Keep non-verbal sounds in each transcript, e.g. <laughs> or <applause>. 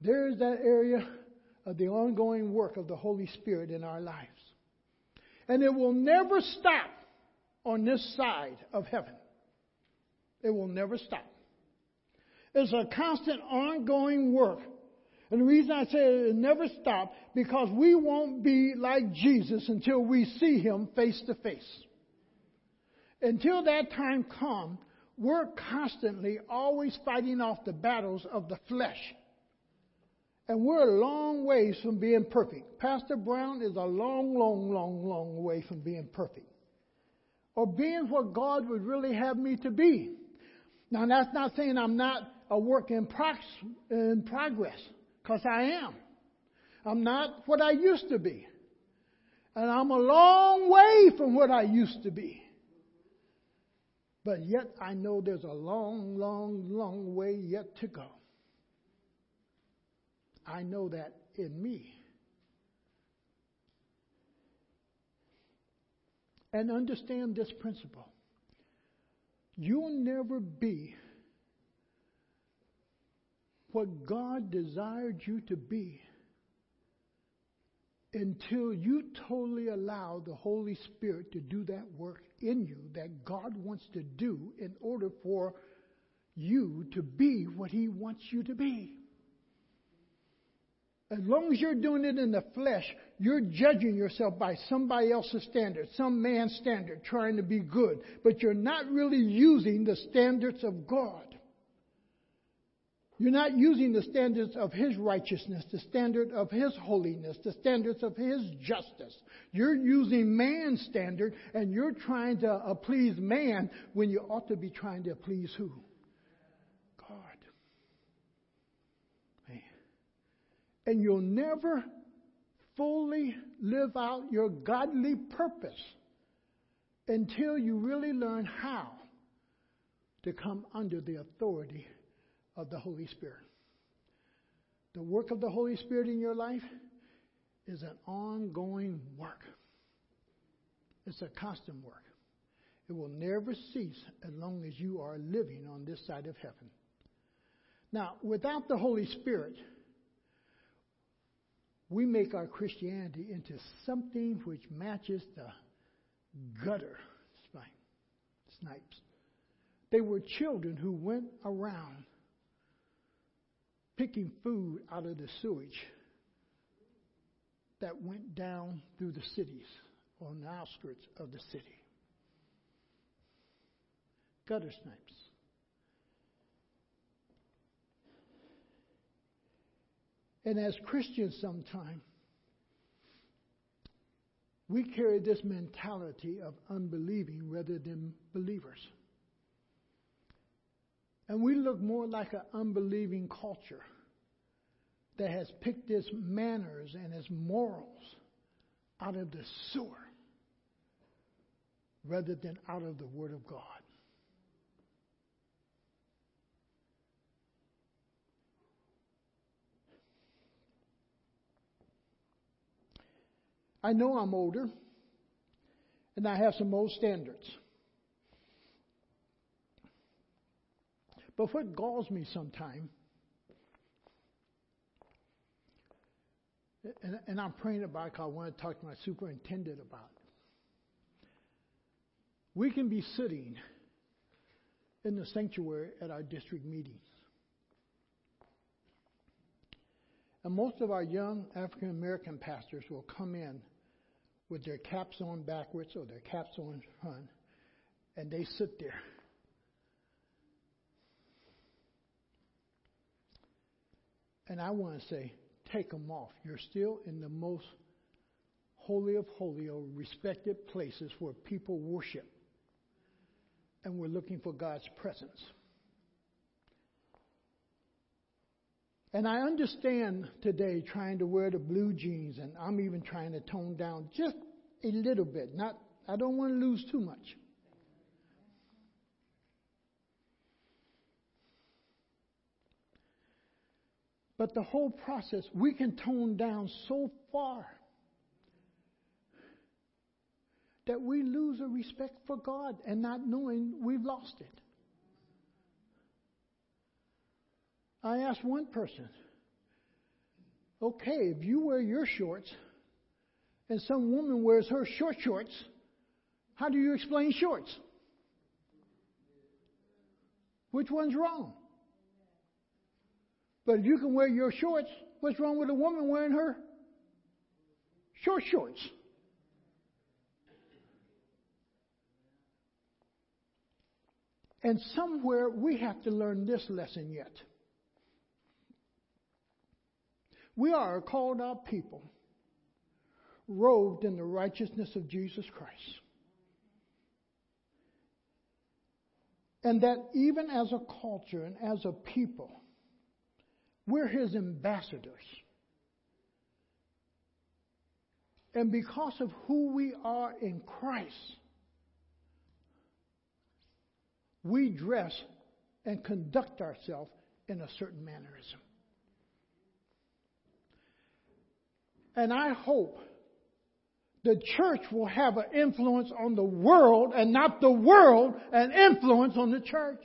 There is that area of the ongoing work of the Holy Spirit in our lives. And it will never stop on this side of heaven. It will never stop. It's a constant ongoing work. And the reason I say it will never stop, because we won't be like Jesus until we see Him face to face. Until that time comes, we're constantly always fighting off the battles of the flesh. And we're a long ways from being perfect. Pastor Brown is a long, long, long, long way from being perfect. Or being what God would really have me to be. Now, that's not saying I'm not a work in, in progress, because I am. I'm not what I used to be. And I'm a long way from what I used to be. But yet I know there's a long, long, long way yet to go. I know that in me. And understand this principle. You'll never be what God desired you to be until you totally allow the Holy Spirit to do that work in you that God wants to do in order for you to be what He wants you to be. As long as you're doing it in the flesh, you're judging yourself by somebody else's standard, some man's standard, trying to be good. But you're not really using the standards of God. You're not using the standards of His righteousness, the standard of His holiness, the standards of His justice. You're using man's standard and you're trying to uh, please man when you ought to be trying to please who? God. Man. And you'll never fully live out your godly purpose until you really learn how to come under the authority of the Holy Spirit. The work of the Holy Spirit in your life is an ongoing work. It's a constant work. It will never cease as long as you are living on this side of heaven. Now, without the Holy Spirit, we make our Christianity into something which matches the gutter snipes. They were children who went around picking food out of the sewage that went down through the cities on the outskirts of the city. Gutter snipes. And as Christians, sometimes we carry this mentality of unbelieving rather than believers. And we look more like an unbelieving culture that has picked its manners and its morals out of the sewer rather than out of the Word of God. I know I'm older, and I have some old standards. But what galls me sometimes, and, and, I'm praying about it because I want to talk to my superintendent about it. We can be sitting in the sanctuary at our district meetings. And most of our young African American pastors will come in with their caps on backwards or their caps on front, and they sit there And I want to say, take them off. You're still in the most holy of holy or respected places where people worship. And we're looking for God's presence. And I understand today trying to wear the blue jeans, and I'm even trying to tone down just a little bit. Not, I don't want to lose too much. But the whole process, we can tone down so far that we lose a respect for God and not knowing we've lost it. I asked one person, Okay, if you wear your shorts and some woman wears her short shorts, how do you explain shorts? Which one's wrong? But if you can wear your shorts, what's wrong with a woman wearing her short shorts? And somewhere we have to learn this lesson yet. We are a called out people, robed in the righteousness of Jesus Christ. And that even as a culture and as a people, we're his ambassadors. And because of who we are in Christ, we dress and conduct ourselves in a certain mannerism. And I hope the church will have an influence on the world and not the world an influence on the church.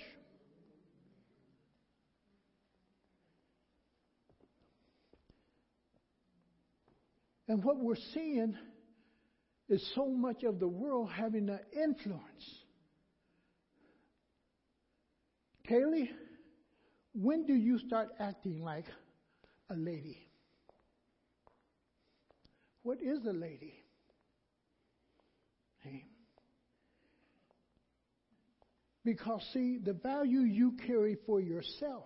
And what we're seeing is so much of the world having an influence. Kaylee, when do you start acting like a lady? What is a lady? Hey. Because, see, the value you carry for yourself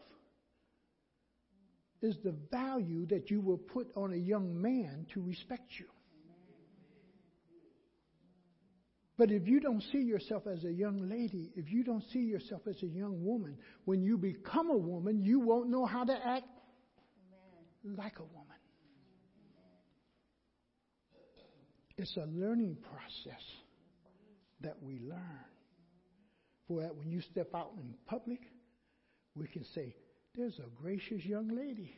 is the value that you will put on a young man to respect you. But if you don't see yourself as a young lady, if you don't see yourself as a young woman, when you become a woman, you won't know how to act Amen. like a woman. It's a learning process that we learn. That when you step out in public, we can say, there's a gracious young lady.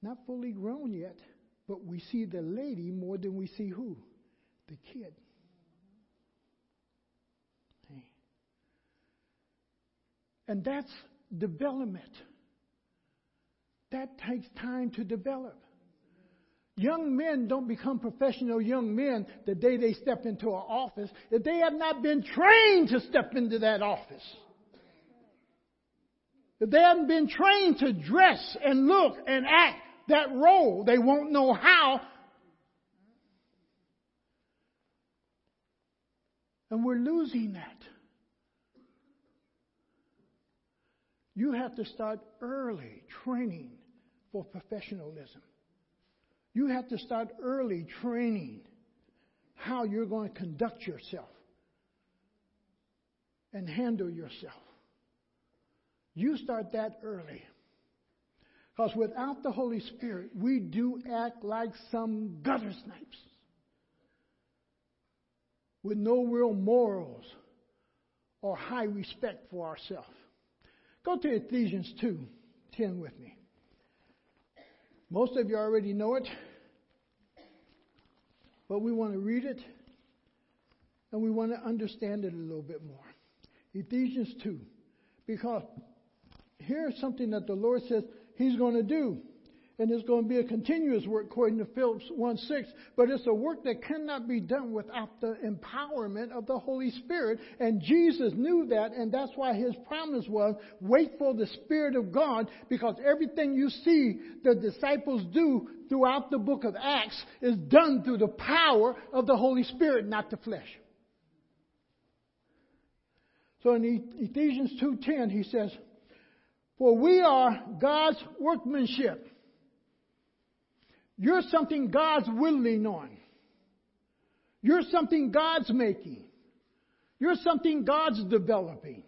Not fully grown yet, but we see the lady more than we see who? The kid. And that's development. That takes time to develop. Young men don't become professional young men the day they step into an office if they have not been trained to step into that office. If they haven't been trained to dress and look and act that role, they won't know how. And we're losing that. You have to start early training for professionalism. You have to start early training how you're going to conduct yourself and handle yourself. You start that early. Because without the Holy Spirit, we do act like some gutter snipes with no real morals or high respect for ourselves. Go to Ephesians 2 10 with me. Most of you already know it, but we want to read it and we want to understand it a little bit more. Ephesians 2. Because here's something that the Lord says He's going to do. And it's going to be a continuous work according to Philippians 1 6. But it's a work that cannot be done without the empowerment of the Holy Spirit. And Jesus knew that, and that's why his promise was wait for the Spirit of God, because everything you see the disciples do throughout the book of Acts is done through the power of the Holy Spirit, not the flesh. So in Ephesians 2:10 he says, "For we are God's workmanship." You're something God's willing on. You're something God's making. You're something God's developing.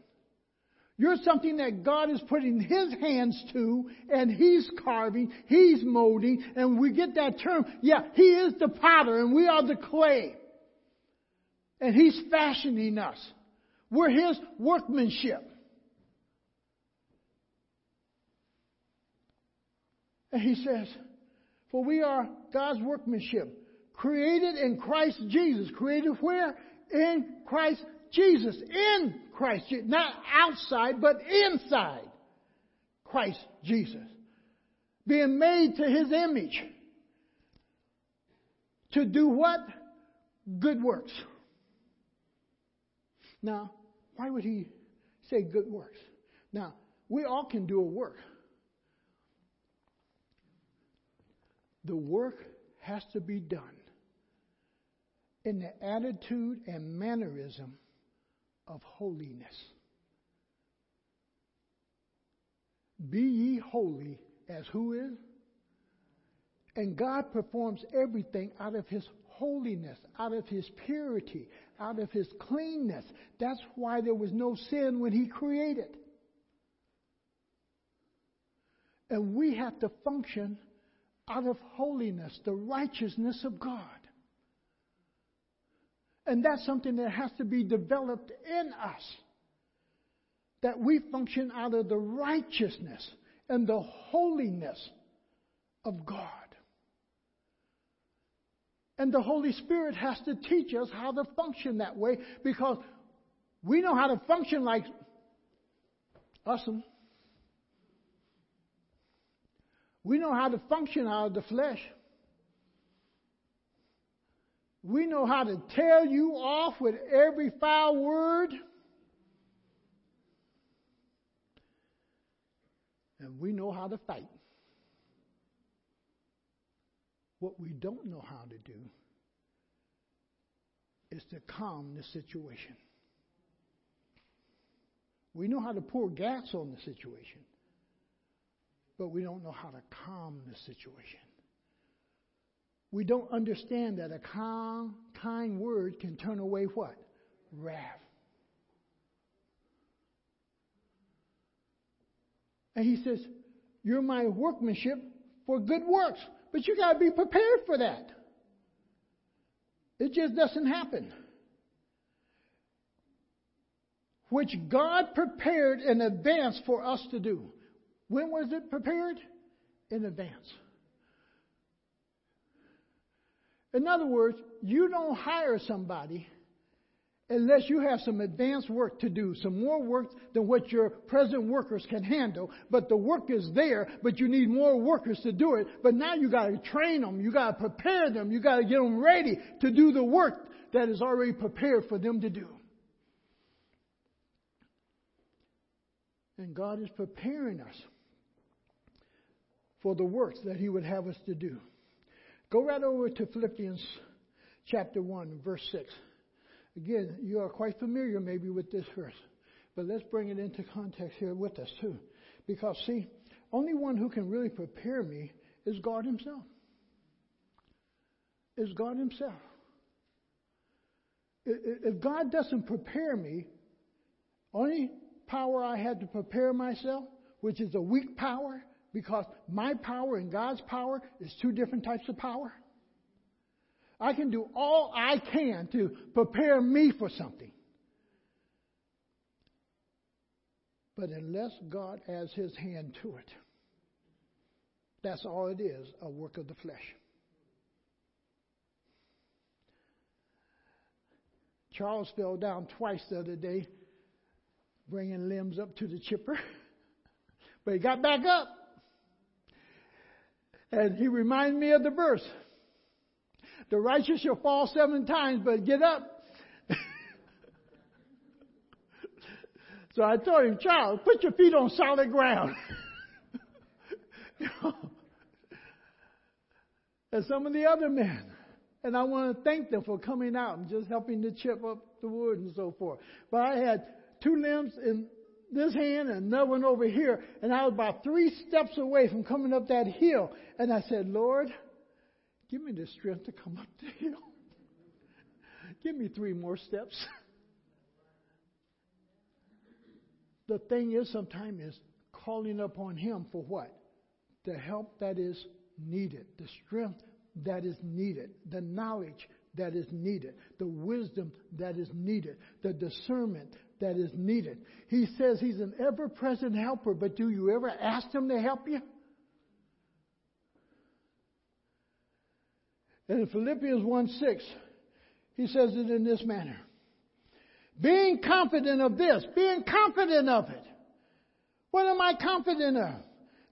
You're something that God is putting His hands to and He's carving, He's molding, and we get that term. Yeah, He is the potter and we are the clay. And He's fashioning us. We're His workmanship. And He says, for we are God's workmanship, created in Christ Jesus. Created where? In Christ Jesus. In Christ Jesus. Not outside, but inside Christ Jesus. being made to his image to do what? Good works. Now, why would he say good works? Now, we all can do a work. The work has to be done in the attitude and mannerism of holiness. Be ye holy as who is? And God performs everything out of His holiness, out of His purity, out of His cleanness. That's why there was no sin when He created. And we have to function out of holiness, the righteousness of God. And that's something that has to be developed in us. That we function out of the righteousness and the holiness of God. And the Holy Spirit has to teach us how to function that way because we know how to function like awesome. We know how to function out of the flesh. We know how to tell you off with every foul word. And we know how to fight. What we don't know how to do is to calm the situation. We know how to pour gas on the situation, but we don't know how to calm the situation. We don't understand that a calm, kind word can turn away what? Wrath. And he says, You're my workmanship for good works. But you got to be prepared for that. It just doesn't happen. Which God prepared in advance for us to do. When was it prepared? In advance. In other words, you don't hire somebody unless you have some advanced work to do, some more work than what your present workers can handle. But the work is there, but you need more workers to do it. But now you got to train them, you got to prepare them, you got to get them ready to do the work that is already prepared for them to do. And God is preparing us for the works that He would have us to do. Go right over to Philippians chapter 1, verse 6. Again, you are quite familiar maybe with this verse, but let's bring it into context here with us too. Because, see, only one who can really prepare me is God Himself. Is God Himself. If God doesn't prepare me, only power I had to prepare myself, which is a weak power, because my power and God's power is two different types of power. I can do all I can to prepare me for something. But unless God adds his hand to it, that's all it is a work of the flesh. Charles fell down twice the other day, bringing limbs up to the chipper. <laughs> but he got back up. And he reminded me of the verse the righteous shall fall seven times, but get up. <laughs> so I told him, child, put your feet on solid ground. <laughs> and some of the other men. And I want to thank them for coming out and just helping to chip up the wood and so forth. But I had two limbs in this hand and another one over here, and I was about three steps away from coming up that hill. And I said, Lord, Give me the strength to come up the hill. <laughs> Give me three more steps. <laughs> the thing is, sometimes is calling upon Him for what? The help that is needed, the strength that is needed, the knowledge that is needed, the wisdom that is needed, the discernment that is needed. He says He's an ever present helper, but do you ever ask Him to help you? And in Philippians 1 6, he says it in this manner Being confident of this, being confident of it. What am I confident of?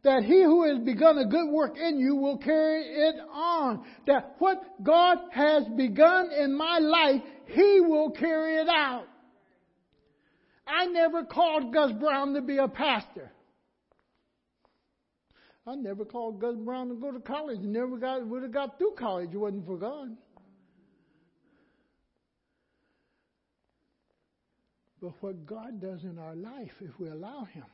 that he who has begun a good work in you will carry it on. That what God has begun in my life, he will carry it out. I never called Gus Brown to be a pastor. I never called Gus Brown to go to college. Never got would have got through college. It wasn't for God. But what God does in our life, if we allow Him,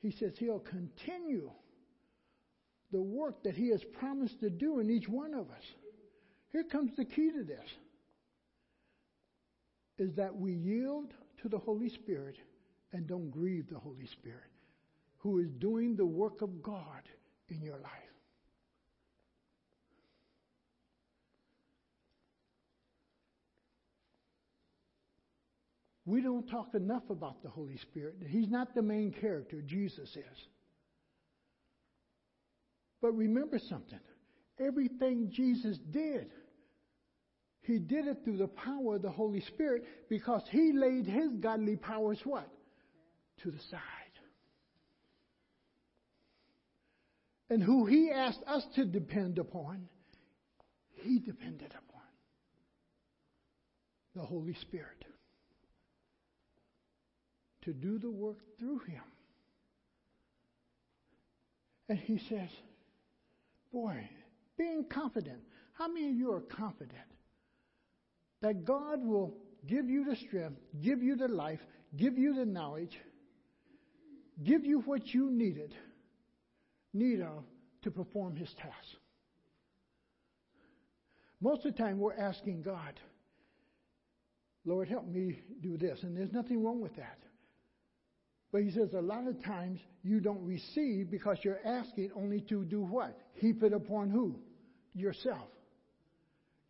He says He'll continue the work that He has promised to do in each one of us. Here comes the key to this is that we yield to the Holy Spirit and don't grieve the Holy Spirit, who is doing the work of God in your life. We don't talk enough about the Holy Spirit. He's not the main character, Jesus is. But remember something everything Jesus did, he did it through the power of the Holy Spirit because he laid his godly powers what? To the side. And who he asked us to depend upon, he depended upon. The Holy Spirit to do the work through him. And he says, Boy, being confident. How many of you are confident that God will give you the strength, give you the life, give you the knowledge, give you what you needed, need of to perform his task? Most of the time we're asking God, Lord, help me do this. And there's nothing wrong with that. But he says a lot of times you don't receive because you're asking only to do what? Heap it upon who? Yourself.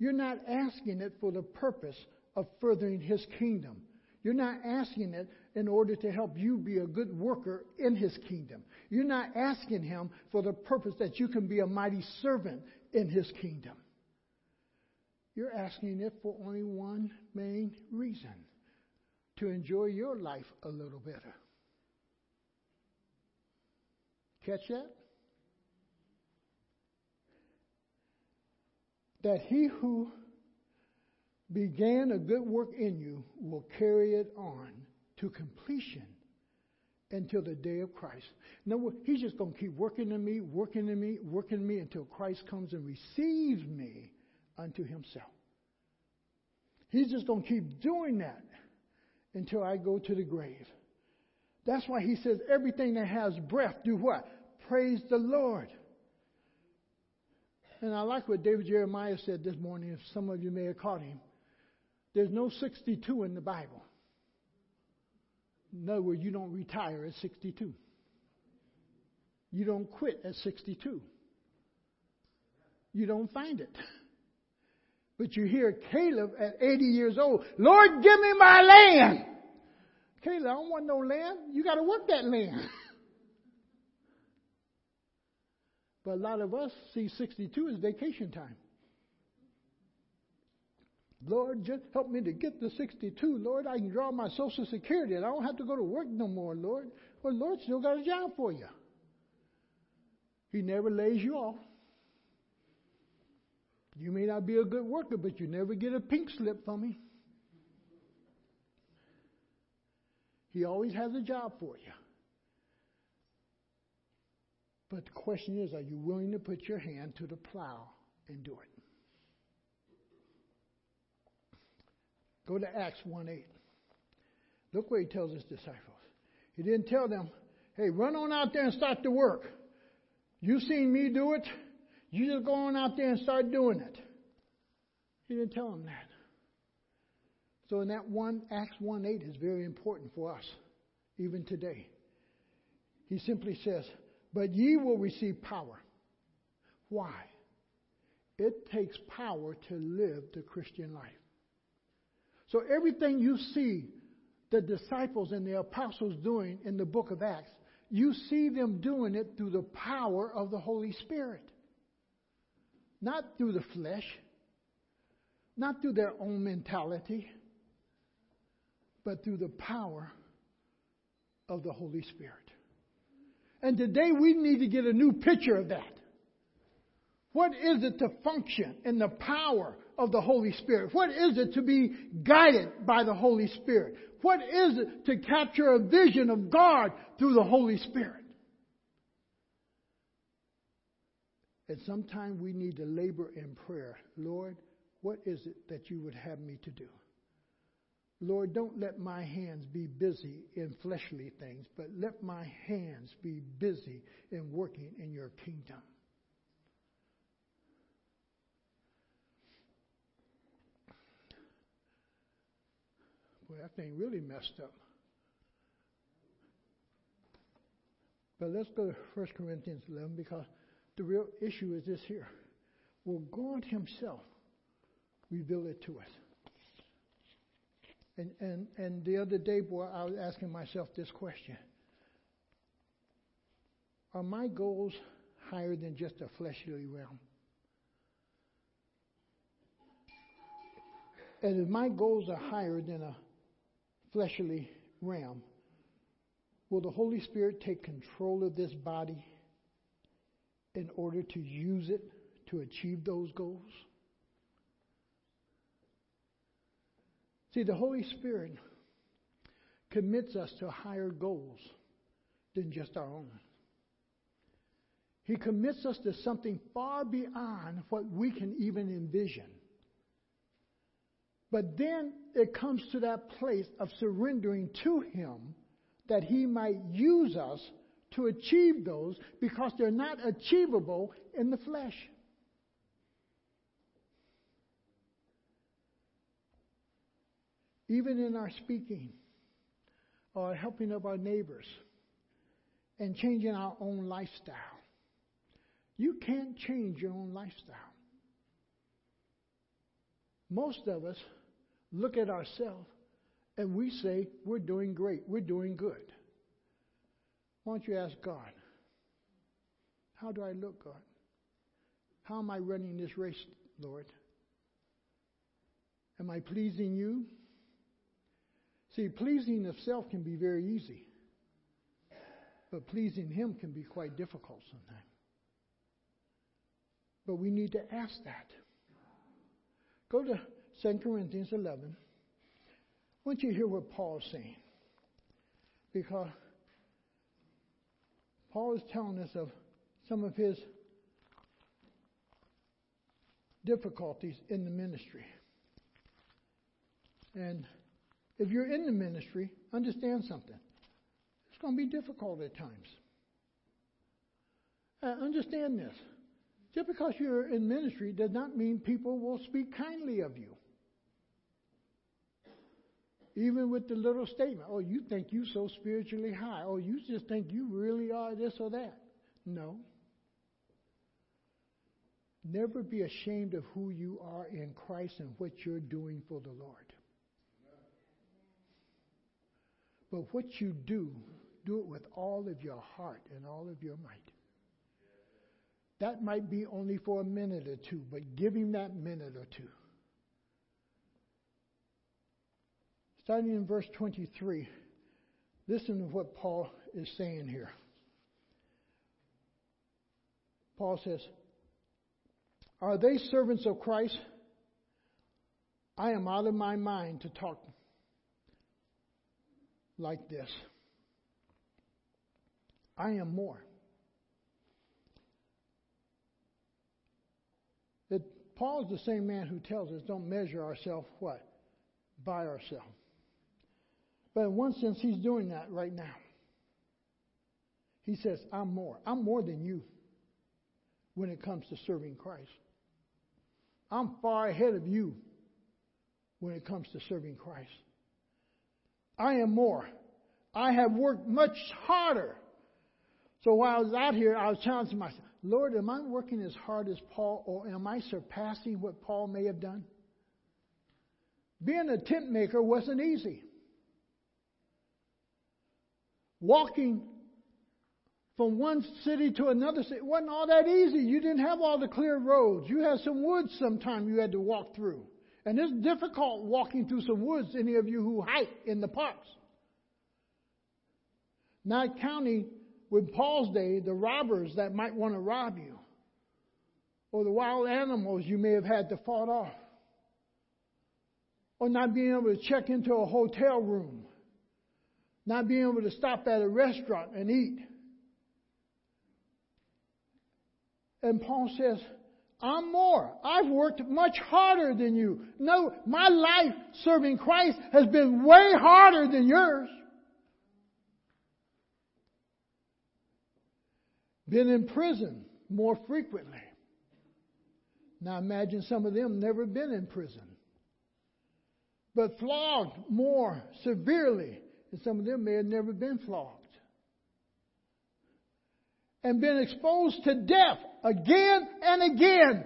You're not asking it for the purpose of furthering his kingdom. You're not asking it in order to help you be a good worker in his kingdom. You're not asking him for the purpose that you can be a mighty servant in his kingdom. You're asking it for only one main reason to enjoy your life a little better. Catch that? That he who began a good work in you will carry it on to completion until the day of Christ. No, he's just going to keep working in me, working in me, working in me until Christ comes and receives me unto himself. He's just going to keep doing that until I go to the grave. That's why he says everything that has breath, do what? Praise the Lord. And I like what David Jeremiah said this morning, if some of you may have caught him. There's no 62 in the Bible. In other words, you don't retire at 62. You don't quit at 62. You don't find it. But you hear Caleb at 80 years old, Lord, give me my land. Caleb, I don't want no land. You got to work that land. <laughs> but a lot of us see 62 as vacation time. Lord, just help me to get to 62. Lord, I can draw my Social Security and I don't have to go to work no more, Lord. Well, Lord still got a job for you. He never lays you off. You may not be a good worker, but you never get a pink slip from him. He always has a job for you. But the question is, are you willing to put your hand to the plow and do it? Go to Acts 1 8. Look what he tells his disciples. He didn't tell them, hey, run on out there and start the work. You've seen me do it. You just go on out there and start doing it. He didn't tell them that. So in that one, Acts 1 8 is very important for us, even today. He simply says, But ye will receive power. Why? It takes power to live the Christian life. So everything you see the disciples and the apostles doing in the book of Acts, you see them doing it through the power of the Holy Spirit. Not through the flesh, not through their own mentality, but through the power of the Holy Spirit. And today we need to get a new picture of that. What is it to function in the power of the Holy Spirit? What is it to be guided by the Holy Spirit? What is it to capture a vision of God through the Holy Spirit? And sometimes we need to labor in prayer. Lord, what is it that you would have me to do? Lord, don't let my hands be busy in fleshly things, but let my hands be busy in working in your kingdom. Boy, that thing really messed up. But let's go to 1 Corinthians 11 because the real issue is this here. Will God Himself reveal it to us? And, and, and the other day, boy, I was asking myself this question Are my goals higher than just a fleshly realm? And if my goals are higher than a fleshly realm, will the Holy Spirit take control of this body in order to use it to achieve those goals? See, the Holy Spirit commits us to higher goals than just our own. He commits us to something far beyond what we can even envision. But then it comes to that place of surrendering to Him that He might use us to achieve those because they're not achievable in the flesh. Even in our speaking or helping of our neighbors and changing our own lifestyle. You can't change your own lifestyle. Most of us look at ourselves and we say, We're doing great, we're doing good. Why don't you ask God, How do I look, God? How am I running this race, Lord? Am I pleasing you? See, pleasing of self can be very easy, but pleasing Him can be quite difficult sometimes. But we need to ask that. Go to 2 Corinthians 11. I want you to hear what Paul is saying. Because Paul is telling us of some of his difficulties in the ministry. And if you're in the ministry, understand something. It's going to be difficult at times. Uh, understand this. Just because you're in ministry does not mean people will speak kindly of you. Even with the little statement, oh, you think you're so spiritually high. Oh, you just think you really are this or that. No. Never be ashamed of who you are in Christ and what you're doing for the Lord. But what you do, do it with all of your heart and all of your might. That might be only for a minute or two, but give him that minute or two. Starting in verse 23, listen to what Paul is saying here. Paul says, Are they servants of Christ? I am out of my mind to talk like this I am more. That Paul is the same man who tells us don't measure ourselves what? By ourselves. But in one sense, he's doing that right now. He says, I'm more. I'm more than you when it comes to serving Christ. I'm far ahead of you when it comes to serving Christ. I am more. I have worked much harder. So while I was out here, I was challenging myself, Lord, am I working as hard as Paul, or am I surpassing what Paul may have done? Being a tent maker wasn't easy. Walking from one city to another city wasn't all that easy. You didn't have all the clear roads. You had some woods sometime you had to walk through. And it's difficult walking through some woods, any of you who hike in the parks. Not counting with Paul's day the robbers that might want to rob you, or the wild animals you may have had to fight off, or not being able to check into a hotel room, not being able to stop at a restaurant and eat. And Paul says, I'm more. I've worked much harder than you. No, my life serving Christ has been way harder than yours. Been in prison more frequently. Now imagine some of them never been in prison. But flogged more severely. And some of them may have never been flogged. And been exposed to death again and again.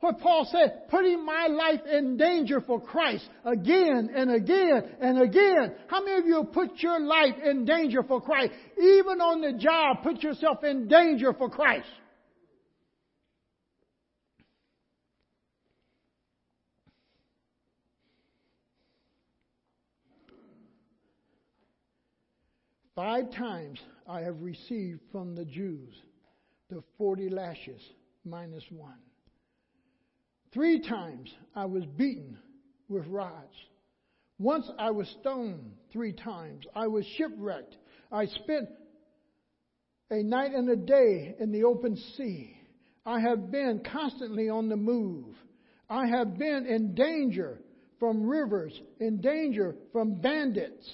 What Paul said, putting my life in danger for Christ again and again and again. How many of you have put your life in danger for Christ? Even on the job, put yourself in danger for Christ. Five times I have received from the Jews the 40 lashes minus one. Three times I was beaten with rods. Once I was stoned three times. I was shipwrecked. I spent a night and a day in the open sea. I have been constantly on the move. I have been in danger from rivers, in danger from bandits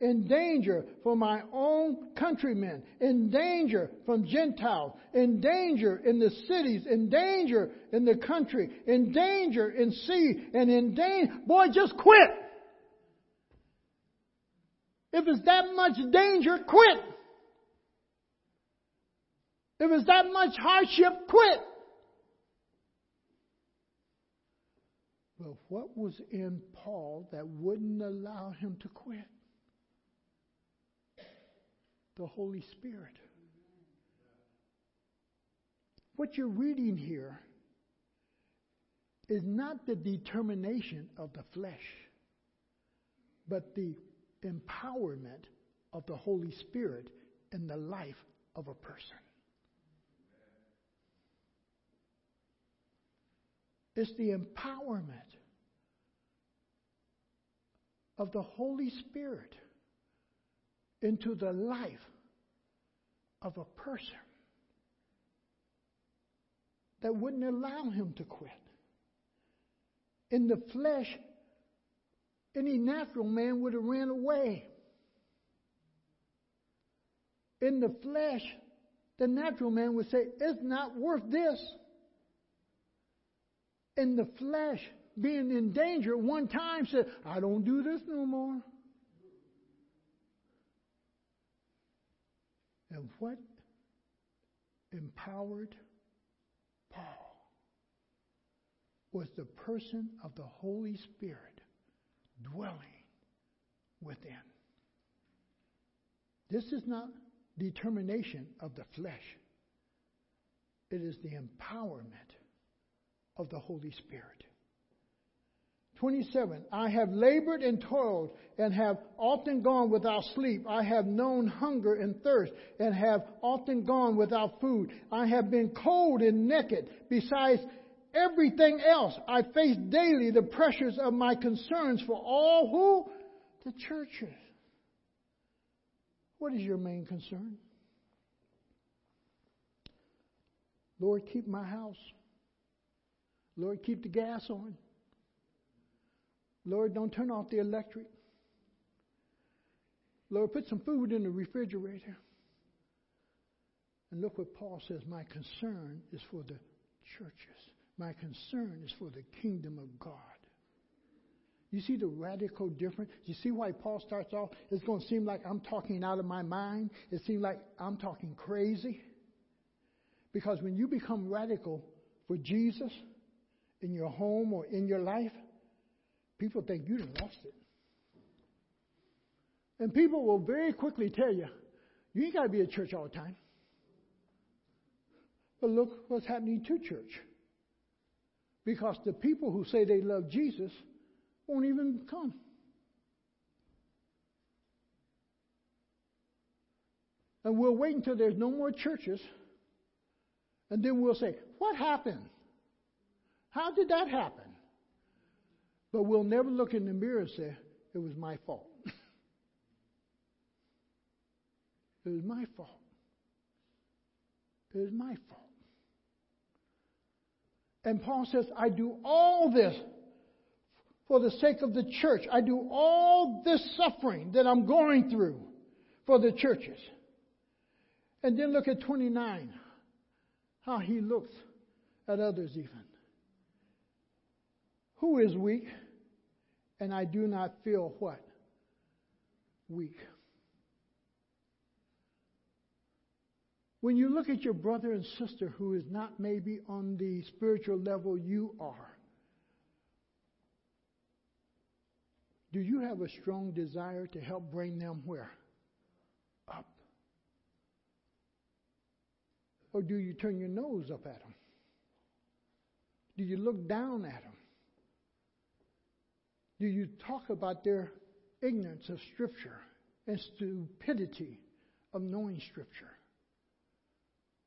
in danger for my own countrymen, in danger from Gentiles, in danger in the cities, in danger in the country, in danger in sea, and in danger. Boy, just quit. If it's that much danger, quit. If it's that much hardship, quit. But what was in Paul that wouldn't allow him to quit? The Holy Spirit. What you're reading here is not the determination of the flesh, but the empowerment of the Holy Spirit in the life of a person. It's the empowerment of the Holy Spirit into the life of a person that wouldn't allow him to quit. In the flesh, any natural man would have ran away. In the flesh, the natural man would say, It's not worth this. In the flesh, being in danger, one time said, I don't do this no more. And what empowered Paul was the person of the Holy Spirit dwelling within. This is not determination of the flesh. It is the empowerment of the Holy Spirit. 27. I have labored and toiled and have often gone without sleep. I have known hunger and thirst and have often gone without food. I have been cold and naked. Besides everything else, I face daily the pressures of my concerns for all who? The churches. What is your main concern? Lord, keep my house. Lord, keep the gas on. Lord, don't turn off the electric. Lord, put some food in the refrigerator. And look what Paul says My concern is for the churches, my concern is for the kingdom of God. You see the radical difference? You see why Paul starts off? It's going to seem like I'm talking out of my mind. It seems like I'm talking crazy. Because when you become radical for Jesus in your home or in your life, people think you lost it. And people will very quickly tell you, you ain't got to be at church all the time. But look what's happening to church. Because the people who say they love Jesus won't even come. And we'll wait until there's no more churches. And then we'll say, What happened? How did that happen? But we'll never look in the mirror and say, It was my fault. <laughs> it was my fault. It was my fault. And Paul says, I do all this for the sake of the church. I do all this suffering that I'm going through for the churches. And then look at 29, how he looks at others even. Who is weak? And I do not feel what? Weak. When you look at your brother and sister who is not maybe on the spiritual level you are, do you have a strong desire to help bring them where? Up. Or do you turn your nose up at them? Do you look down at them? Do you talk about their ignorance of Scripture and stupidity of knowing Scripture?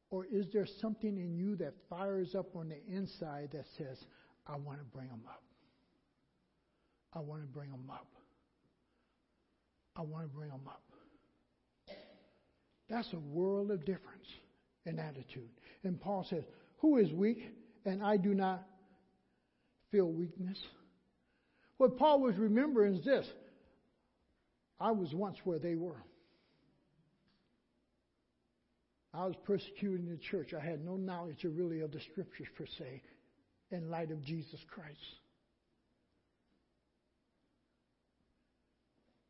Or is there something in you that fires up on the inside that says, I want to bring them up? I want to bring them up. I want to bring them up. That's a world of difference in attitude. And Paul says, Who is weak and I do not feel weakness? What Paul was remembering is this I was once where they were. I was persecuted in the church. I had no knowledge of really of the scriptures per se in light of Jesus Christ.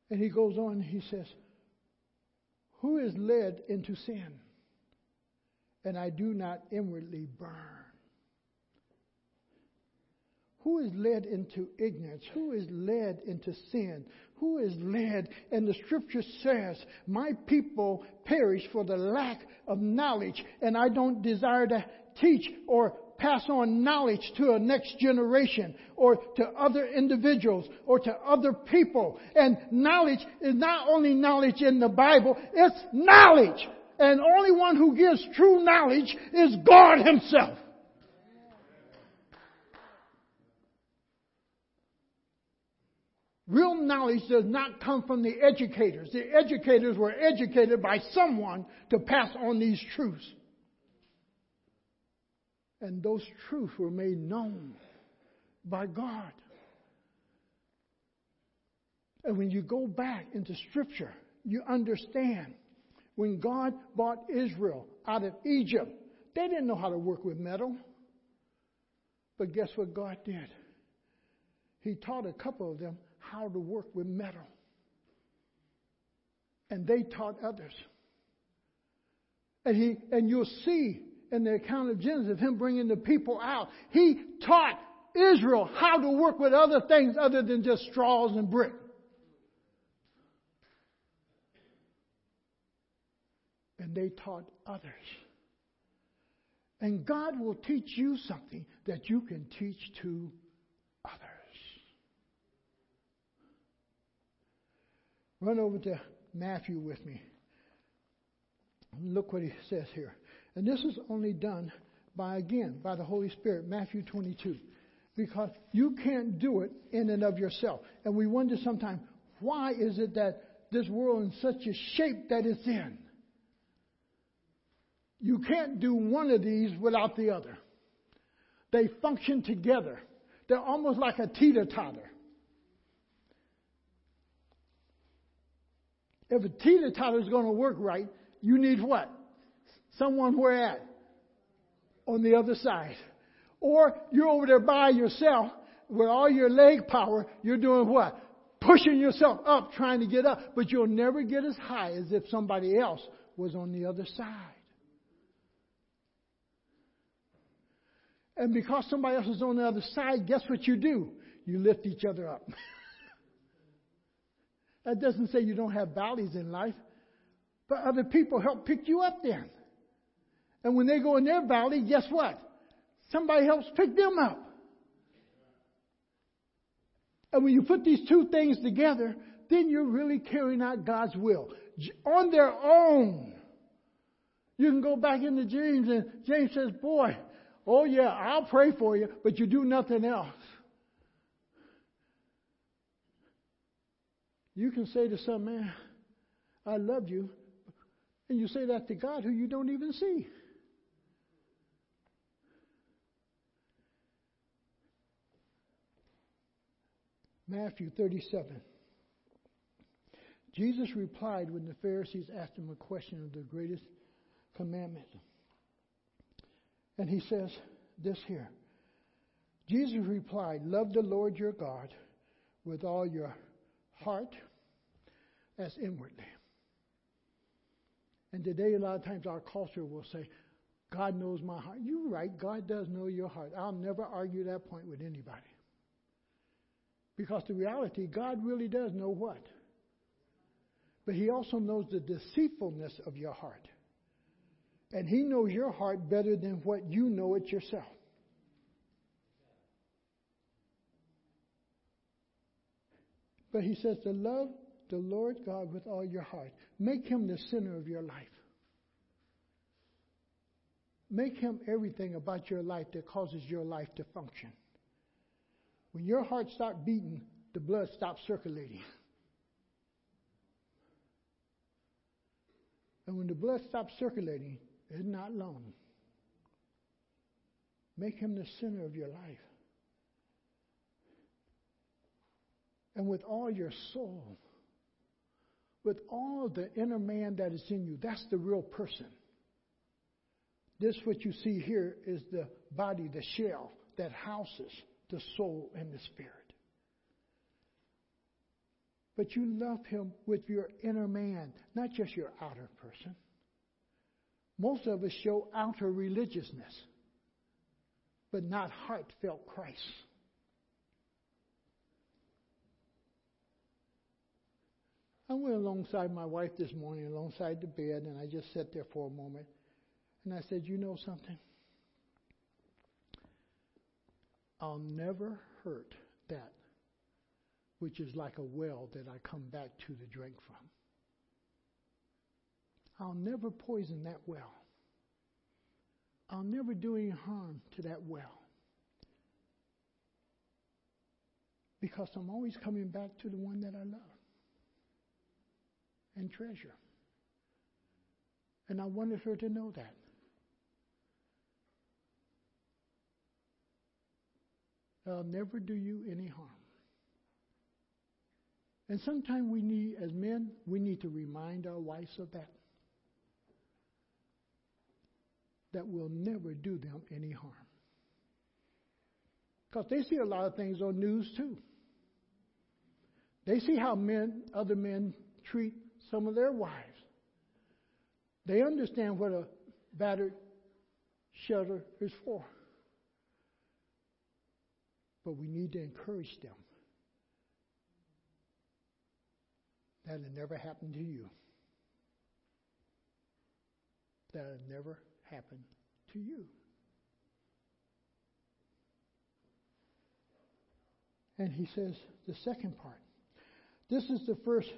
And he goes on, he says, Who is led into sin? And I do not inwardly burn. Who is led into ignorance? Who is led into sin? Who is led? And the scripture says, My people perish for the lack of knowledge, and I don't desire to teach or pass on knowledge to a next generation or to other individuals or to other people. And knowledge is not only knowledge in the Bible, it's knowledge. And only one who gives true knowledge is God Himself. Real knowledge does not come from the educators. The educators were educated by someone to pass on these truths. And those truths were made known by God. And when you go back into Scripture, you understand when God brought Israel out of Egypt, they didn't know how to work with metal. But guess what God did? He taught a couple of them how to work with metal. And they taught others. And he and you'll see in the account of Genesis of him bringing the people out, he taught Israel how to work with other things other than just straws and brick. And they taught others. And God will teach you something that you can teach to others. Run over to Matthew with me. Look what he says here. And this is only done by, again, by the Holy Spirit, Matthew 22. Because you can't do it in and of yourself. And we wonder sometimes, why is it that this world in such a shape that it's in? You can't do one of these without the other. They function together. They're almost like a teeter totter. If a teeter totter is going to work right, you need what? Someone where at? On the other side. Or you're over there by yourself with all your leg power, you're doing what? Pushing yourself up, trying to get up, but you'll never get as high as if somebody else was on the other side. And because somebody else is on the other side, guess what you do? You lift each other up. <laughs> That doesn't say you don't have valleys in life, but other people help pick you up then. And when they go in their valley, guess what? Somebody helps pick them up. And when you put these two things together, then you're really carrying out God's will. On their own, You can go back into James, and James says, Boy, oh yeah, I'll pray for you, but you do nothing else. You can say to some man, I love you, and you say that to God who you don't even see. Matthew 37. Jesus replied when the Pharisees asked him a question of the greatest commandment. And he says this here Jesus replied, Love the Lord your God with all your heart as inwardly. And today, a lot of times, our culture will say, God knows my heart. You're right, God does know your heart. I'll never argue that point with anybody. Because the reality, God really does know what? But He also knows the deceitfulness of your heart. And He knows your heart better than what you know it yourself. But He says to love the Lord God with all your heart. Make Him the center of your life. Make Him everything about your life that causes your life to function. When your heart stops beating, the blood stops circulating. And when the blood stops circulating, it's not long. Make him the center of your life. And with all your soul, with all the inner man that is in you, that's the real person. This, what you see here, is the body, the shell that houses the soul and the spirit. But you love him with your inner man, not just your outer person. Most of us show outer religiousness, but not heartfelt Christ. I went alongside my wife this morning, alongside the bed, and I just sat there for a moment. And I said, You know something? I'll never hurt that which is like a well that I come back to to drink from. I'll never poison that well. I'll never do any harm to that well. Because I'm always coming back to the one that I love and treasure. And I wanted her to know that. I'll never do you any harm. And sometimes we need, as men, we need to remind our wives of that. That we'll never do them any harm. Because they see a lot of things on news too. They see how men, other men treat some of their wives. They understand what a battered shelter is for. But we need to encourage them. That'll never happen to you. That'll never happen to you. And he says the second part. This is the first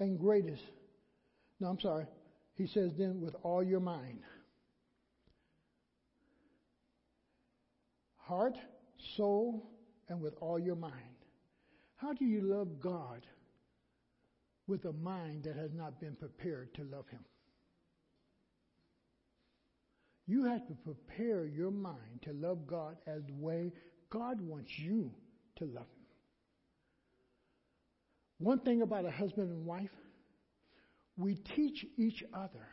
and greatest. No, I'm sorry. He says then with all your mind. Heart, soul, and with all your mind. How do you love God with a mind that has not been prepared to love Him? You have to prepare your mind to love God as the way God wants you to love Him. One thing about a husband and wife, we teach each other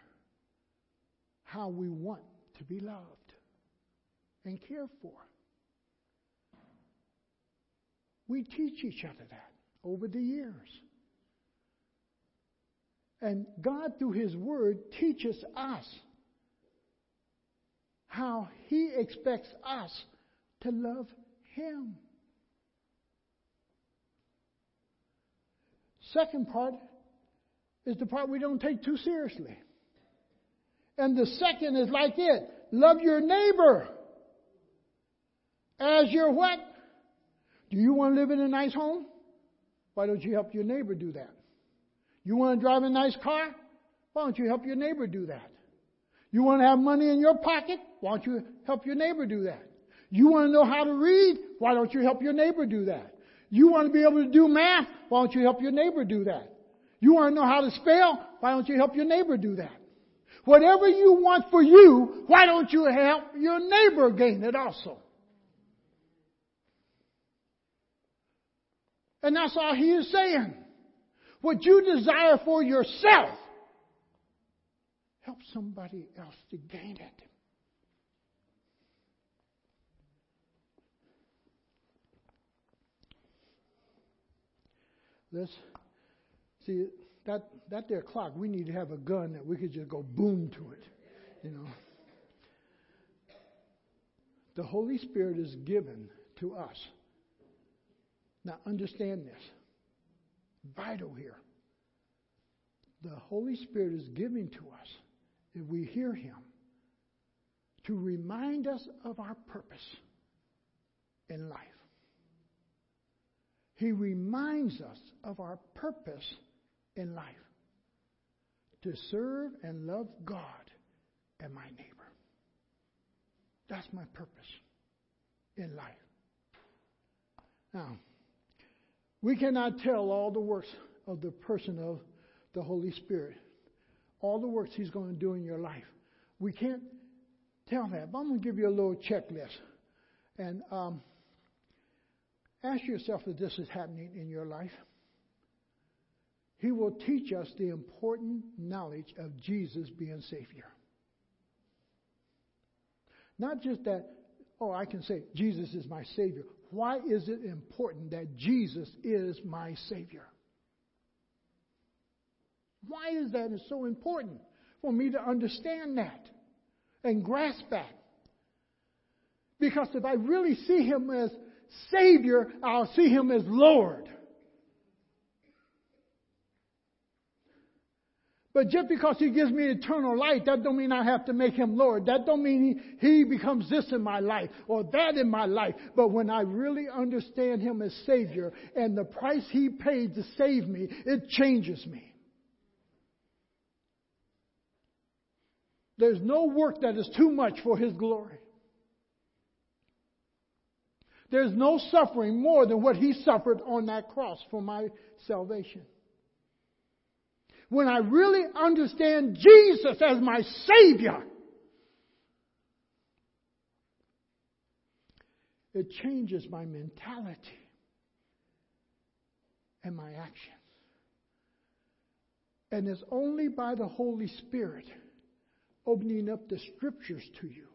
how we want to be loved and cared for. We teach each other that over the years. And God, through His Word, teaches us how He expects us to love Him. Second part is the part we don't take too seriously. And the second is like it love your neighbor as your what? Do you want to live in a nice home? Why don't you help your neighbor do that? You want to drive a nice car? Why don't you help your neighbor do that? You want to have money in your pocket? Why don't you help your neighbor do that? You want to know how to read? Why don't you help your neighbor do that? You want to be able to do math? Why don't you help your neighbor do that? You want to know how to spell? Why don't you help your neighbor do that? Whatever you want for you, why don't you help your neighbor gain it also? And that's all he is saying. What you desire for yourself, help somebody else to gain it. Let's see that that there clock. We need to have a gun that we could just go boom to it. You know. The Holy Spirit is given to us. Now understand this. Vital here. The Holy Spirit is given to us if we hear Him to remind us of our purpose in life. He reminds us of our purpose in life to serve and love God and my neighbor. That's my purpose in life. Now, we cannot tell all the works of the person of the Holy Spirit, all the works He's going to do in your life. We can't tell that, but I'm going to give you a little checklist. And um, ask yourself if this is happening in your life. He will teach us the important knowledge of Jesus being Savior. Not just that, oh, I can say Jesus is my Savior. Why is it important that Jesus is my Savior? Why is that so important for me to understand that and grasp that? Because if I really see Him as Savior, I'll see Him as Lord. But just because he gives me eternal life, that don't mean I have to make him Lord. That don't mean he, he becomes this in my life or that in my life. But when I really understand him as Savior and the price he paid to save me, it changes me. There's no work that is too much for his glory. There's no suffering more than what he suffered on that cross for my salvation when I really understand Jesus as my Savior, it changes my mentality and my actions. And it's only by the Holy Spirit opening up the scriptures to you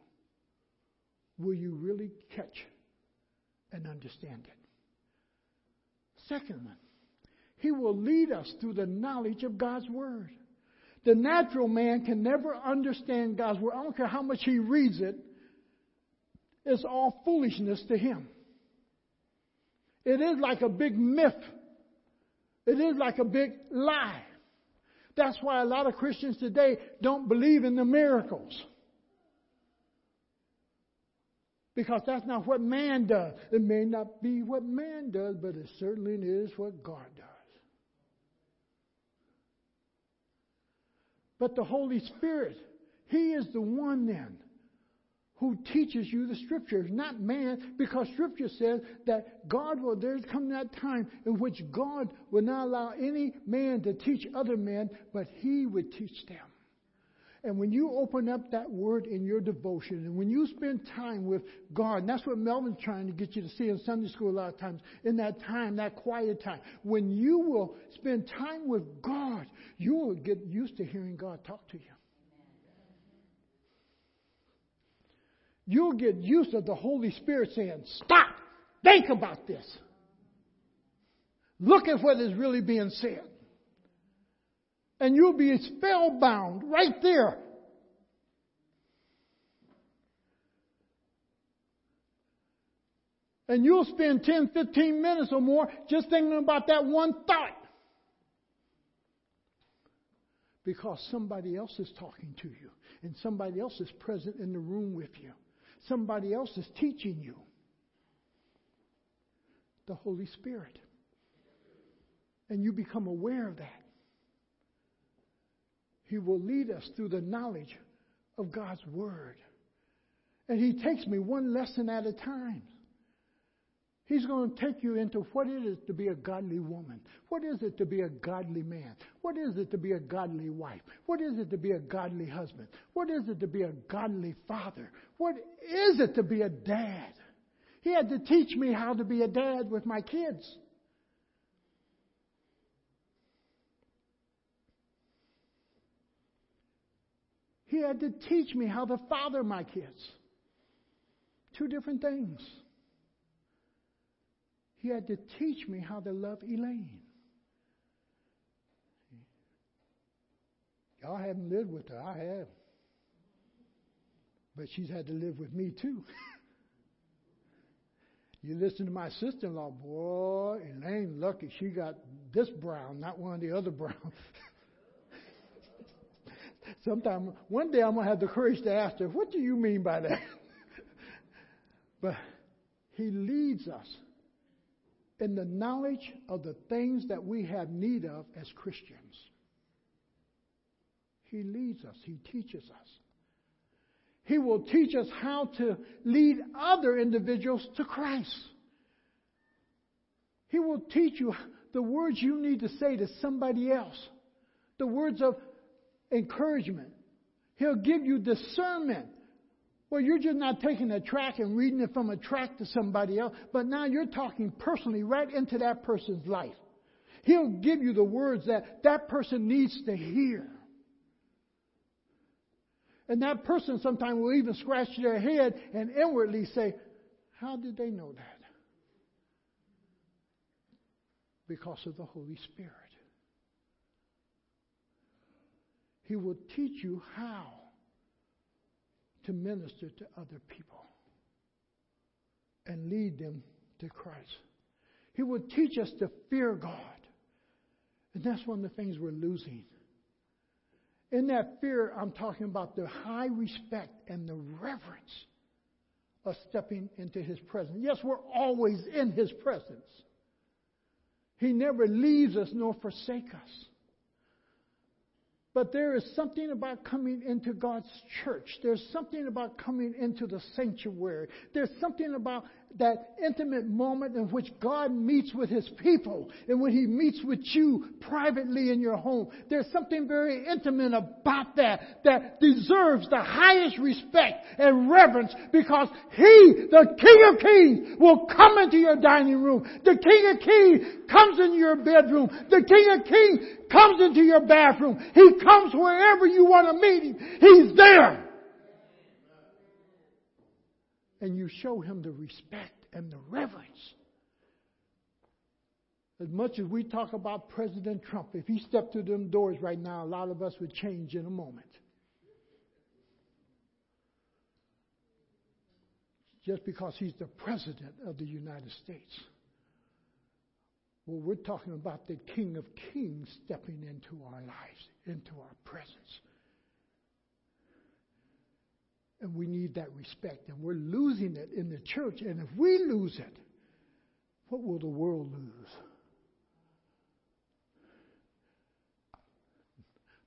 will you really catch and understand it. Second one, he will lead us through the knowledge of God's Word. The natural man can never understand God's Word. I don't care how much he reads it, it's all foolishness to him. It is like a big myth, it is like a big lie. That's why a lot of Christians today don't believe in the miracles. Because that's not what man does. It may not be what man does, but it certainly is what God does. but the Holy Spirit. He is the one then who teaches you the scriptures, not man, because scripture says that God will, there's come that time in which God will not allow any man to teach other men, but he would teach them. And when you open up that word in your devotion, and when you spend time with God, and that's what Melvin's trying to get you to see in Sunday school a lot of times, in that time, that quiet time, when you will spend time with God, you will get used to hearing God talk to you. You'll get used to the Holy Spirit saying, Stop! Think about this. Look at what is really being said and you'll be spellbound right there. And you'll spend 10, 15 minutes or more just thinking about that one thought. Because somebody else is talking to you, and somebody else is present in the room with you. Somebody else is teaching you. The Holy Spirit. And you become aware of that. He will lead us through the knowledge of God's Word. And He takes me one lesson at a time. He's going to take you into what it is to be a godly woman. What is it to be a godly man? What is it to be a godly wife? What is it to be a godly husband? What is it to be a godly father? What is it to be a dad? He had to teach me how to be a dad with my kids. He had to teach me how to father my kids. Two different things. He had to teach me how to love Elaine. Y'all haven't lived with her. I have. But she's had to live with me too. <laughs> you listen to my sister in law, boy, Elaine lucky she got this brown, not one of the other browns. <laughs> Sometime, one day I'm going to have the courage to ask her, What do you mean by that? <laughs> but He leads us in the knowledge of the things that we have need of as Christians. He leads us, He teaches us. He will teach us how to lead other individuals to Christ. He will teach you the words you need to say to somebody else, the words of encouragement. He'll give you discernment. Well, you're just not taking a track and reading it from a track to somebody else, but now you're talking personally right into that person's life. He'll give you the words that that person needs to hear. And that person sometimes will even scratch their head and inwardly say, How did they know that? Because of the Holy Spirit. He will teach you how to minister to other people and lead them to Christ. He will teach us to fear God. And that's one of the things we're losing. In that fear, I'm talking about the high respect and the reverence of stepping into His presence. Yes, we're always in His presence. He never leaves us nor forsakes us. But there is something about coming into God's church. There's something about coming into the sanctuary. There's something about that intimate moment in which God meets with his people and when he meets with you privately in your home. There's something very intimate about that that deserves the highest respect and reverence because he, the King of Kings, will come into your dining room. The King of Kings comes into your bedroom. The King of Kings comes into your bathroom. He comes wherever you want to meet him. He's there and you show him the respect and the reverence. As much as we talk about President Trump, if he stepped through them doors right now, a lot of us would change in a moment. Just because he's the President of the United States. Well, we're talking about the King of Kings stepping into our lives, into our presence. And we need that respect. And we're losing it in the church. And if we lose it, what will the world lose?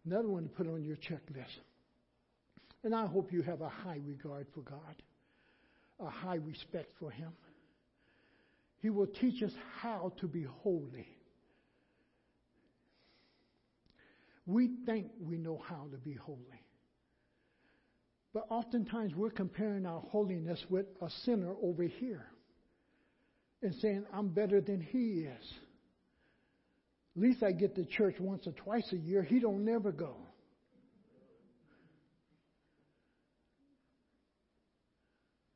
Another one to put on your checklist. And I hope you have a high regard for God, a high respect for Him. He will teach us how to be holy. We think we know how to be holy. But oftentimes we're comparing our holiness with a sinner over here and saying, I'm better than he is. At least I get to church once or twice a year. He don't never go.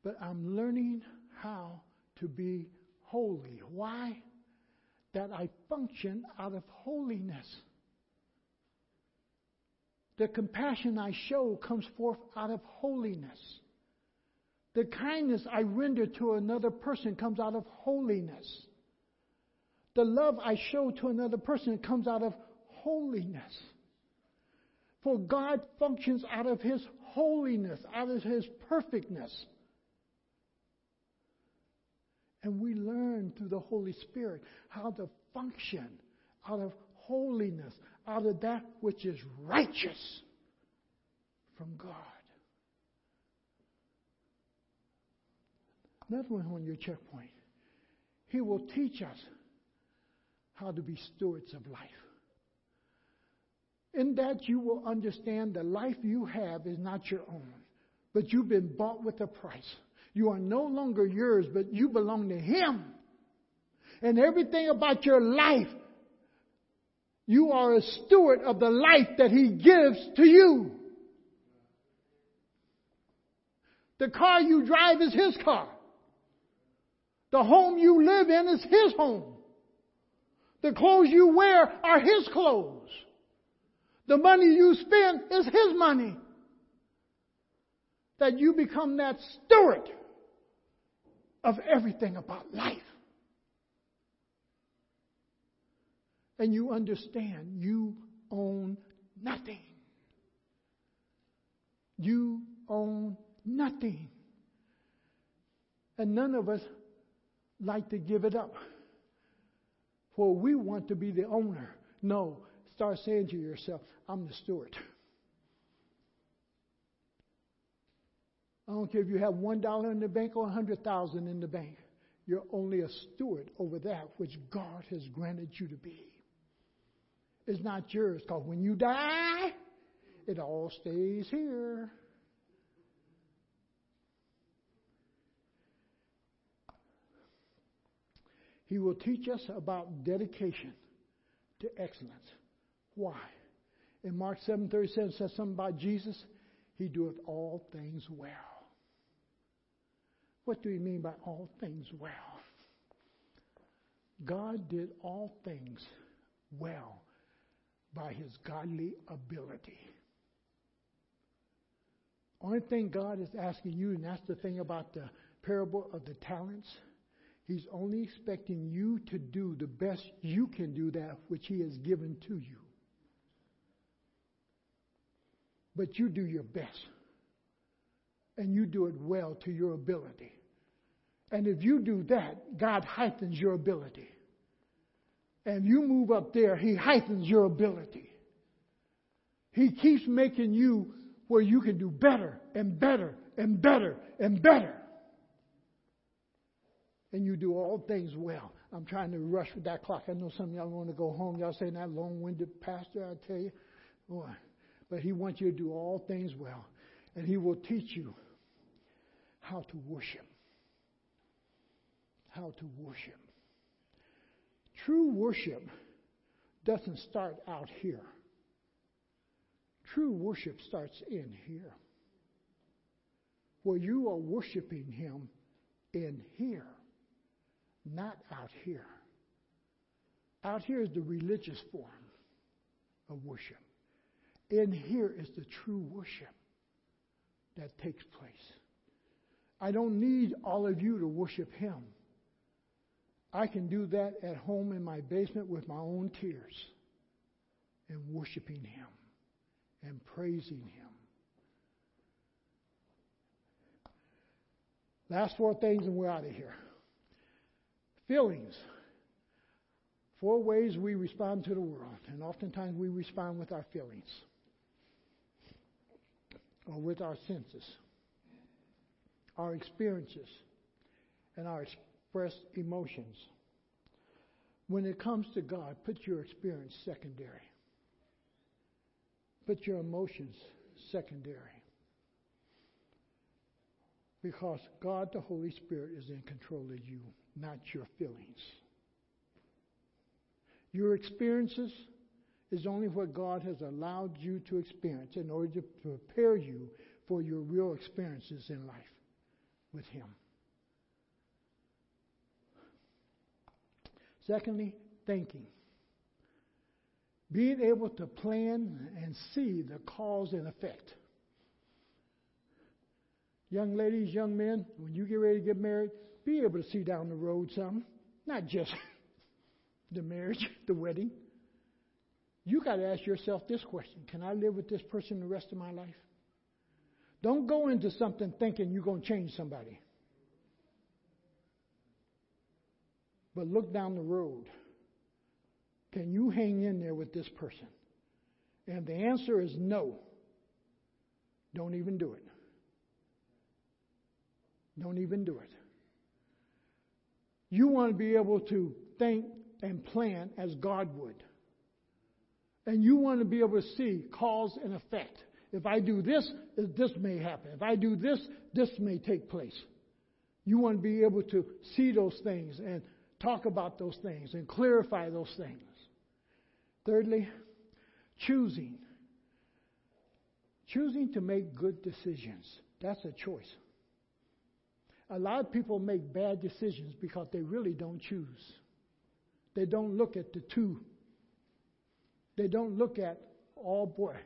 But I'm learning how to be holy. Why? That I function out of holiness. The compassion I show comes forth out of holiness. The kindness I render to another person comes out of holiness. The love I show to another person comes out of holiness. For God functions out of His holiness, out of His perfectness. And we learn through the Holy Spirit how to function out of holiness, out of that which is righteous from God. That's when on your checkpoint. He will teach us how to be stewards of life. In that you will understand the life you have is not your own, but you've been bought with a price. You are no longer yours, but you belong to Him. And everything about your life you are a steward of the life that He gives to you. The car you drive is His car. The home you live in is His home. The clothes you wear are His clothes. The money you spend is His money. That you become that steward of everything about life. And you understand you own nothing. You own nothing. And none of us like to give it up. For we want to be the owner. No, start saying to yourself, I'm the steward. I don't care if you have one dollar in the bank or a hundred thousand in the bank. You're only a steward over that which God has granted you to be. It's not yours, because when you die, it all stays here. He will teach us about dedication to excellence. Why? In Mark 7:37 says something about Jesus. He doeth all things well. What do you mean by all things well? God did all things well by his godly ability. Only thing God is asking you, and that's the thing about the parable of the talents He's only expecting you to do the best you can do that which He has given to you. But you do your best. And you do it well to your ability. And if you do that, God heightens your ability. And you move up there, He heightens your ability. He keeps making you where you can do better and better and better and better and you do all things well. I'm trying to rush with that clock. I know some of y'all want to go home. Y'all saying that long-winded pastor, I tell you. Boy. But he wants you to do all things well. And he will teach you how to worship. How to worship. True worship doesn't start out here. True worship starts in here. Where you are worshiping him in here not out here. Out here is the religious form of worship. In here is the true worship that takes place. I don't need all of you to worship Him. I can do that at home in my basement with my own tears and worshiping Him and praising Him. Last four things and we're out of here. Feelings. Four ways we respond to the world, and oftentimes we respond with our feelings or with our senses, our experiences, and our expressed emotions. When it comes to God, put your experience secondary. Put your emotions secondary. Because God, the Holy Spirit, is in control of you not your feelings. Your experiences is only what God has allowed you to experience in order to prepare you for your real experiences in life with Him. Secondly, thinking. Being able to plan and see the cause and effect. Young ladies, young men, when you get ready to get married, be able to see down the road some, not just <laughs> the marriage, <laughs> the wedding. You got to ask yourself this question Can I live with this person the rest of my life? Don't go into something thinking you're going to change somebody. But look down the road. Can you hang in there with this person? And the answer is no. Don't even do it. Don't even do it. You want to be able to think and plan as God would. And you want to be able to see cause and effect. If I do this, this may happen. If I do this, this may take place. You want to be able to see those things and talk about those things and clarify those things. Thirdly, choosing. Choosing to make good decisions. That's a choice. A lot of people make bad decisions because they really don't choose. They don't look at the two. They don't look at, oh boy,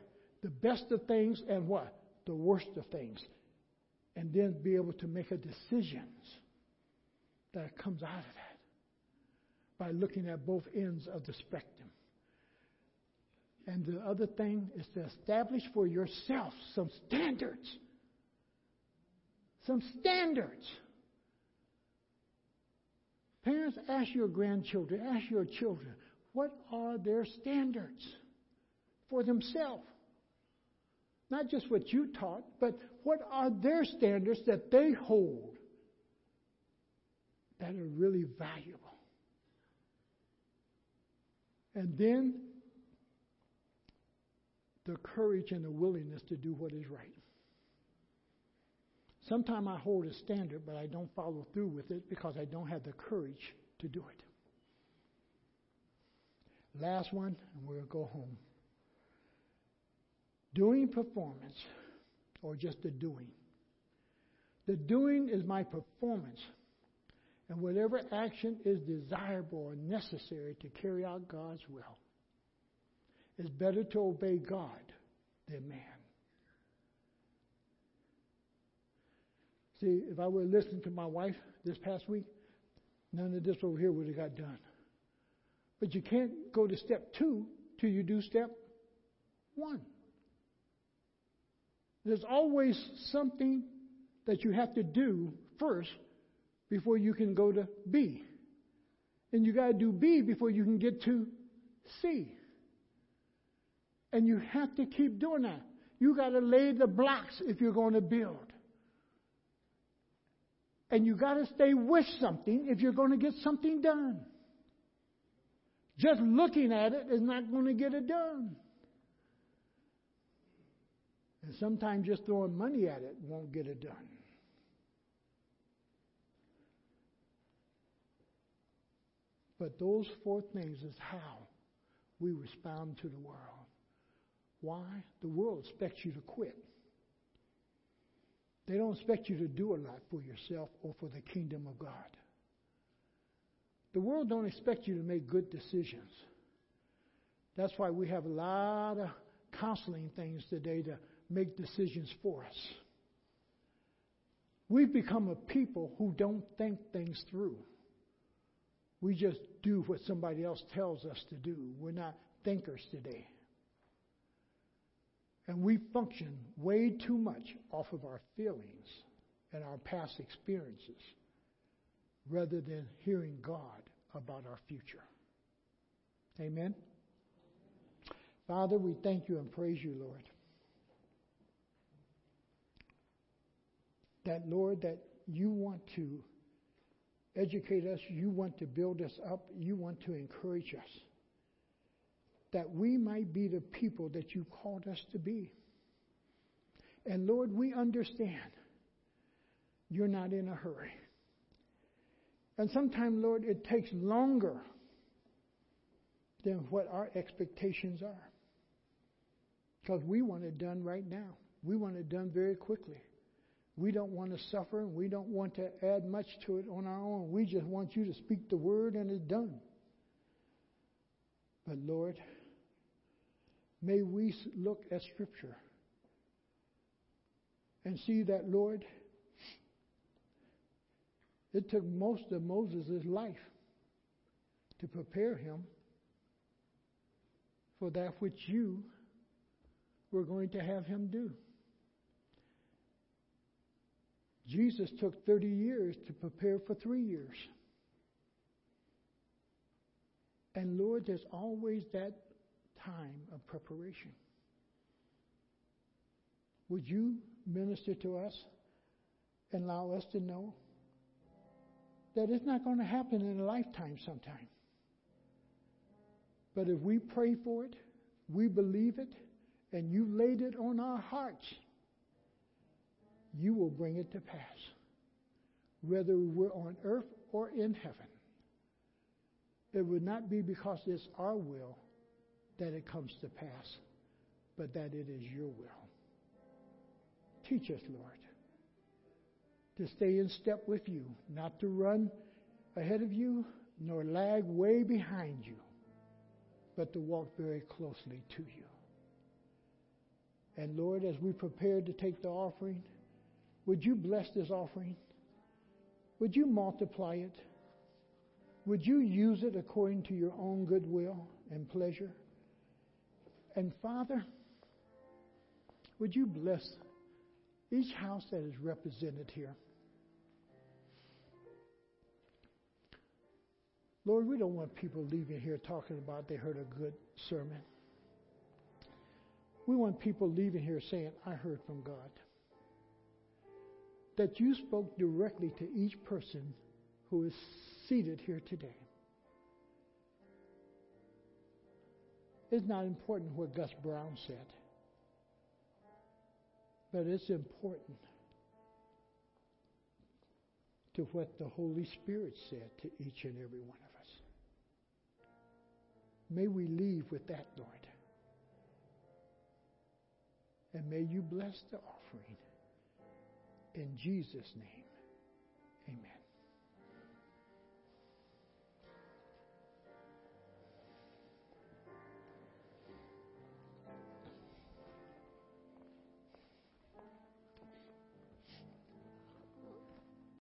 the best of things and what? The worst of things. And then be able to make a decision that comes out of that by looking at both ends of the spectrum. And the other thing is to establish for yourself some standards. Some standards. Parents, ask your grandchildren, ask your children, what are their standards for themselves? Not just what you taught, but what are their standards that they hold that are really valuable? And then the courage and the willingness to do what is right. Sometimes I hold a standard, but I don't follow through with it because I don't have the courage to do it. Last one, and we'll go home. Doing performance, or just the doing. The doing is my performance, and whatever action is desirable or necessary to carry out God's will. It's better to obey God than man. See, if I have listened to my wife this past week, none of this over here would have got done. But you can't go to step two till you do step one. There's always something that you have to do first before you can go to B. And you got to do B before you can get to C. And you have to keep doing that. You got to lay the blocks if you're going to build. And you got to stay with something if you're going to get something done. Just looking at it is not going to get it done. And sometimes just throwing money at it won't get it done. But those four things is how we respond to the world. Why? The world expects you to quit. They don't expect you to do a lot for yourself or for the kingdom of God. The world don't expect you to make good decisions. That's why we have a lot of counseling things today to make decisions for us. We've become a people who don't think things through. We just do what somebody else tells us to do. We're not thinkers today. And we function way too much off of our feelings and our past experiences rather than hearing God about our future. Amen. Father, we thank you and praise you, Lord. That, Lord, that you want to educate us, you want to build us up, you want to encourage us that we might be the people that you called us to be. And Lord, we understand you're not in a hurry. And sometimes, Lord, it takes longer than what our expectations are. Because we want it done right now. We want it done very quickly. We don't want to suffer and we don't want to add much to it on our own. We just want you to speak the word and it's done. But Lord, May we look at Scripture and see that, Lord, it took most of Moses' life to prepare him for that which you were going to have him do. Jesus took 30 years to prepare for three years. And Lord, there's always that time of preparation. Would you minister to us and allow us to know that it's not going to happen in a lifetime sometime. But if we pray for it, we believe it, and you laid it on our hearts, you will bring it to pass, whether we're on earth or in heaven. It would not be because it's our will that it comes to pass, but that it is your will. Teach us, Lord, to stay in step with you, not to run ahead of you, nor lag way behind you, but to walk very closely to you. And Lord, as we prepare to take the offering, would you bless this offering? Would you multiply it? Would you use it according to your own good will and pleasure? And Father, would you bless each house that is represented here? Lord, we don't want people leaving here talking about they heard a good sermon. We want people leaving here saying, I heard from God. That you spoke directly to each person who is seated here today. It's not important what Gus Brown said, but it's important to what the Holy Spirit said to each and every one of us. May we leave with that, Lord. And may you bless the offering. In Jesus' name.